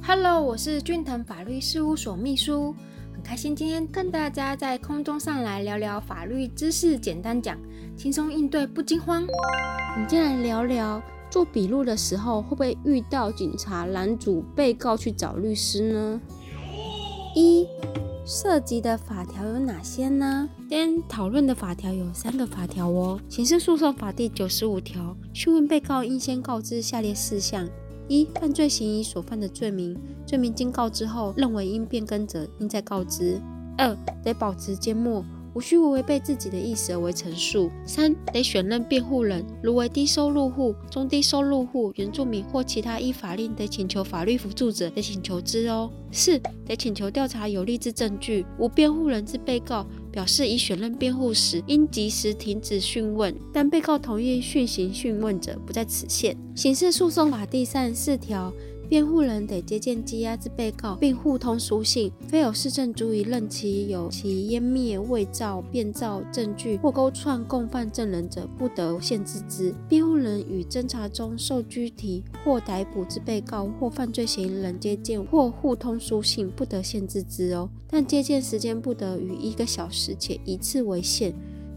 Hello，我是俊腾法律事务所秘书，很开心今天跟大家在空中上来聊聊法律知识，简单讲，轻松应对不惊慌。我们今天来聊聊做笔录的时候，会不会遇到警察拦阻被告去找律师呢？一涉及的法条有哪些呢？今天讨论的法条有三个法条哦，《刑事诉讼法》第九十五条，讯问被告应先告知下列事项。一、犯罪嫌疑所犯的罪名，罪名经告知后认为应变更者，应再告知。二、得保持缄默，无需违背自己的意思而为陈述。三、得选任辩护人，如为低收入户、中低收入户、原住民或其他依法令得请求法律辅助者，得请求之哦。四、得请求调查有利之证据，无辩护人之被告。表示已选任辩护时，应及时停止讯问，但被告同意讯行讯问者，不在此限。刑事诉讼法第三十四条。辩护人得接见羁押之被告，并互通书信，非有事证足以任其有其湮灭、伪造、变造证据或勾串共犯证人者，不得限制之。辩护人与侦查中受拘提或逮捕之被告或犯罪嫌疑人接见或互通书信，不得限制之哦。但接见时间不得逾一个小时，且一次为限。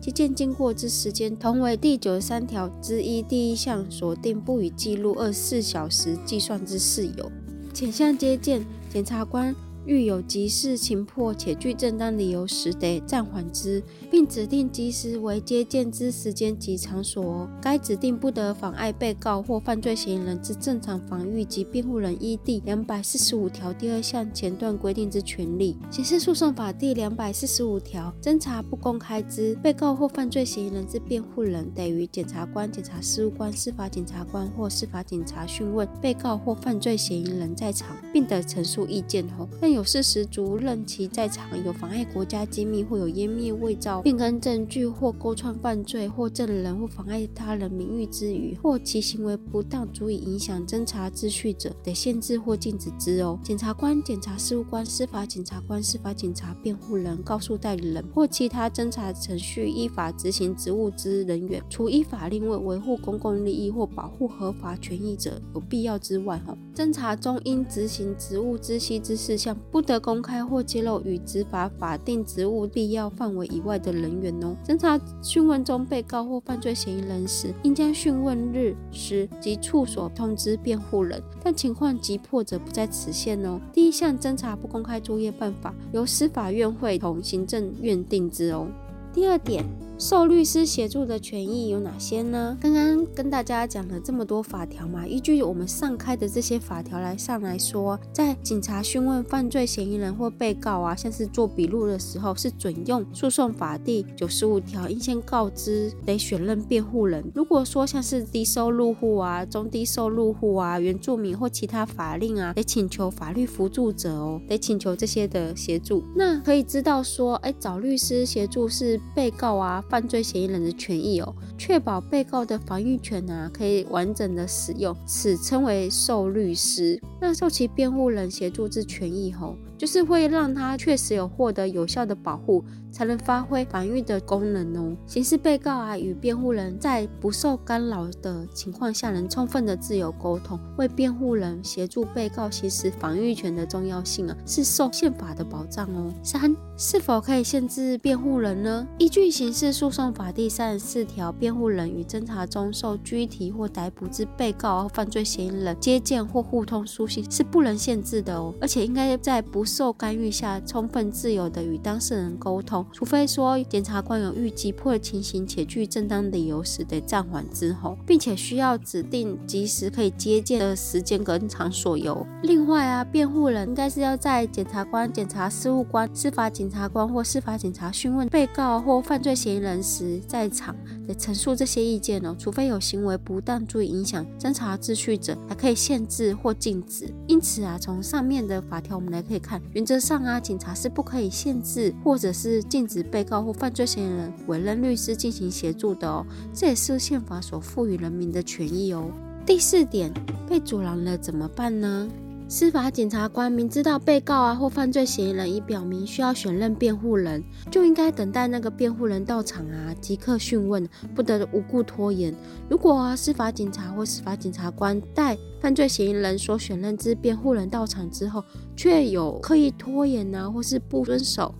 接见经过之时间，同为第九十三条之一第一项锁定，不予记录二十四小时计算之事由。前项接见，检察官。遇有急事情迫且具正当理由时，得暂缓之，并指定及时为接见之时间及场所。该指定不得妨碍被告或犯罪嫌疑人之正常防御及辩护人依第两百四十五条第二项前段规定之权利。刑事诉讼法第两百四十五条，侦查不公开之被告或犯罪嫌疑人之辩护人，得于检察官、检察事务官、司法检察官或司法警察讯问被告或犯罪嫌疑人在场，并得陈述意见后，有事实足任其在场有妨碍国家机密或有湮灭、伪造、变更证据或勾串犯罪或证人或妨碍他人名誉之余，或其行为不当足以影响侦查秩序者，得限制或禁止之哦。检察官、检察事务官、司法检察官、司法警察、辩护人、告诉代理人或其他侦查程序依法执行职务之人员，除依法令为维护公共利益或保护合法权益者有必要之外，吼，侦查中应执行职务知悉之事项。不得公开或揭露与执法法定职务必要范围以外的人员哦。侦查讯问中被告或犯罪嫌疑人时，应将讯问日时及处所通知辩护人，但情况急迫者不在此限哦。第一项侦查不公开作业办法由司法院会同行政院定之哦。第二点。受律师协助的权益有哪些呢？刚刚跟大家讲了这么多法条嘛，依据我们上开的这些法条来上来说，在警察讯问犯罪嫌疑人或被告啊，像是做笔录的时候，是准用诉讼法第九十五条，应先告知得选任辩护人。如果说像是低收入户啊、中低收入户啊、原住民或其他法令啊，得请求法律辅助者哦，得请求这些的协助。那可以知道说，哎，找律师协助是被告啊。犯罪嫌疑人的权益哦，确保被告的防御权啊可以完整的使用，此称为受律师。那受其辩护人协助之权益后，就是会让他确实有获得有效的保护。才能发挥防御的功能哦。刑事被告啊与辩护人在不受干扰的情况下，能充分的自由沟通，为辩护人协助被告行使防御权的重要性啊，是受宪法的保障哦。三，是否可以限制辩护人呢？依据刑事诉讼法第三十四条，辩护人与侦查中受拘提或逮捕之被告或犯罪嫌疑人接见或互通书信是不能限制的哦，而且应该在不受干预下，充分自由的与当事人沟通。除非说检察官有遇急迫的情形且具正当理由时，得暂缓之后，并且需要指定及时可以接见的时间跟场所有。另外啊，辩护人应该是要在检察官、检察事务官、司法检察官或司法警察讯问被告或犯罪嫌疑人时在场，得陈述这些意见哦。除非有行为不当足以影响侦查秩序者，还可以限制或禁止。因此啊，从上面的法条我们来可以看，原则上啊，警察是不可以限制或者是。禁止被告或犯罪嫌疑人委任律师进行协助的哦，这也是宪法所赋予人民的权益哦。第四点，被阻拦了怎么办呢？司法检察官明知道被告啊或犯罪嫌疑人已表明需要选任辩护人，就应该等待那个辩护人到场啊，即刻讯问，不得无故拖延。如果啊司法警察或司法检察官待犯罪嫌疑人所选任之辩护人到场之后，却有刻意拖延呢，或是不遵守。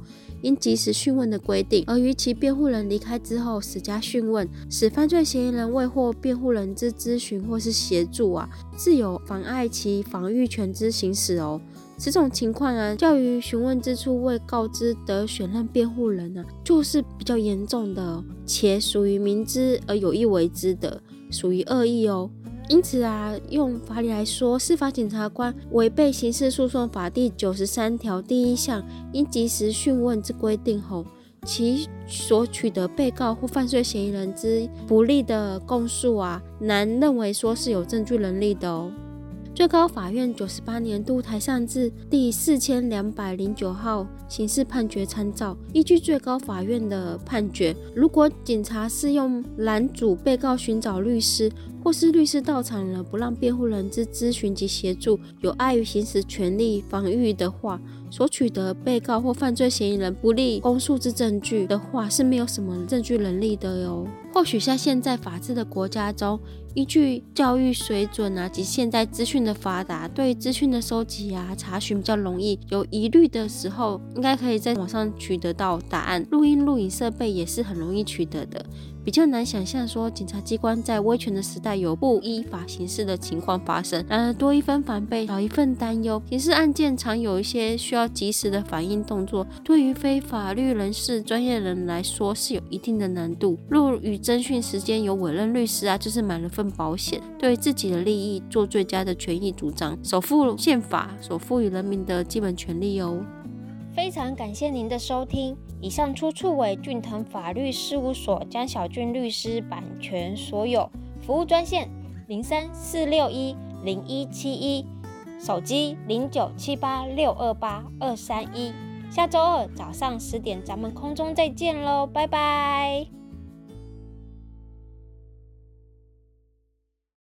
应及时讯问的规定，而于其辩护人离开之后，使加讯问，使犯罪嫌疑人未获辩护人之咨询或是协助啊，自有妨碍其防御权之行使哦。此种情况啊，较于询问之初未告知得选任辩护人呢，就是比较严重的，且属于明知而有意为之的，属于恶意哦。因此啊，用法理来说，司法检察官违背刑事诉讼法第九十三条第一项应及时讯问之规定后，其所取得被告或犯罪嫌疑人之不利的供述啊，难认为说是有证据能力的哦。最高法院九十八年度台上字第四千两百零九号刑事判决参照，依据最高法院的判决，如果警察是用拦阻被告寻找律师，或是律师到场了不让辩护人之咨询及协助，有碍于行使权利防御的话，所取得被告或犯罪嫌疑人不利公诉之证据的话，是没有什么证据能力的哟。或许像现在法治的国家中，依据教育水准啊及现代资讯的发达，对资讯的收集啊查询比较容易。有疑虑的时候，应该可以在网上取得到答案。录音录影设备也是很容易取得的。比较难想象说，检察机关在威权的时代有不依法行事的情况发生。然而，多一分防备，少一份担忧。刑事案件常有一些需要及时的反应动作，对于非法律人士、专业人来说是有一定的难度。若与侦讯时间有委任律师啊，就是买了份保险，对自己的利益做最佳的权益主张，守护宪法所赋予人民的基本权利哦。非常感谢您的收听，以上出处为俊腾法律事务所江小俊律师版权所有。服务专线零三四六一零一七一，手机零九七八六二八二三一。下周二早上十点，咱们空中再见喽，拜拜。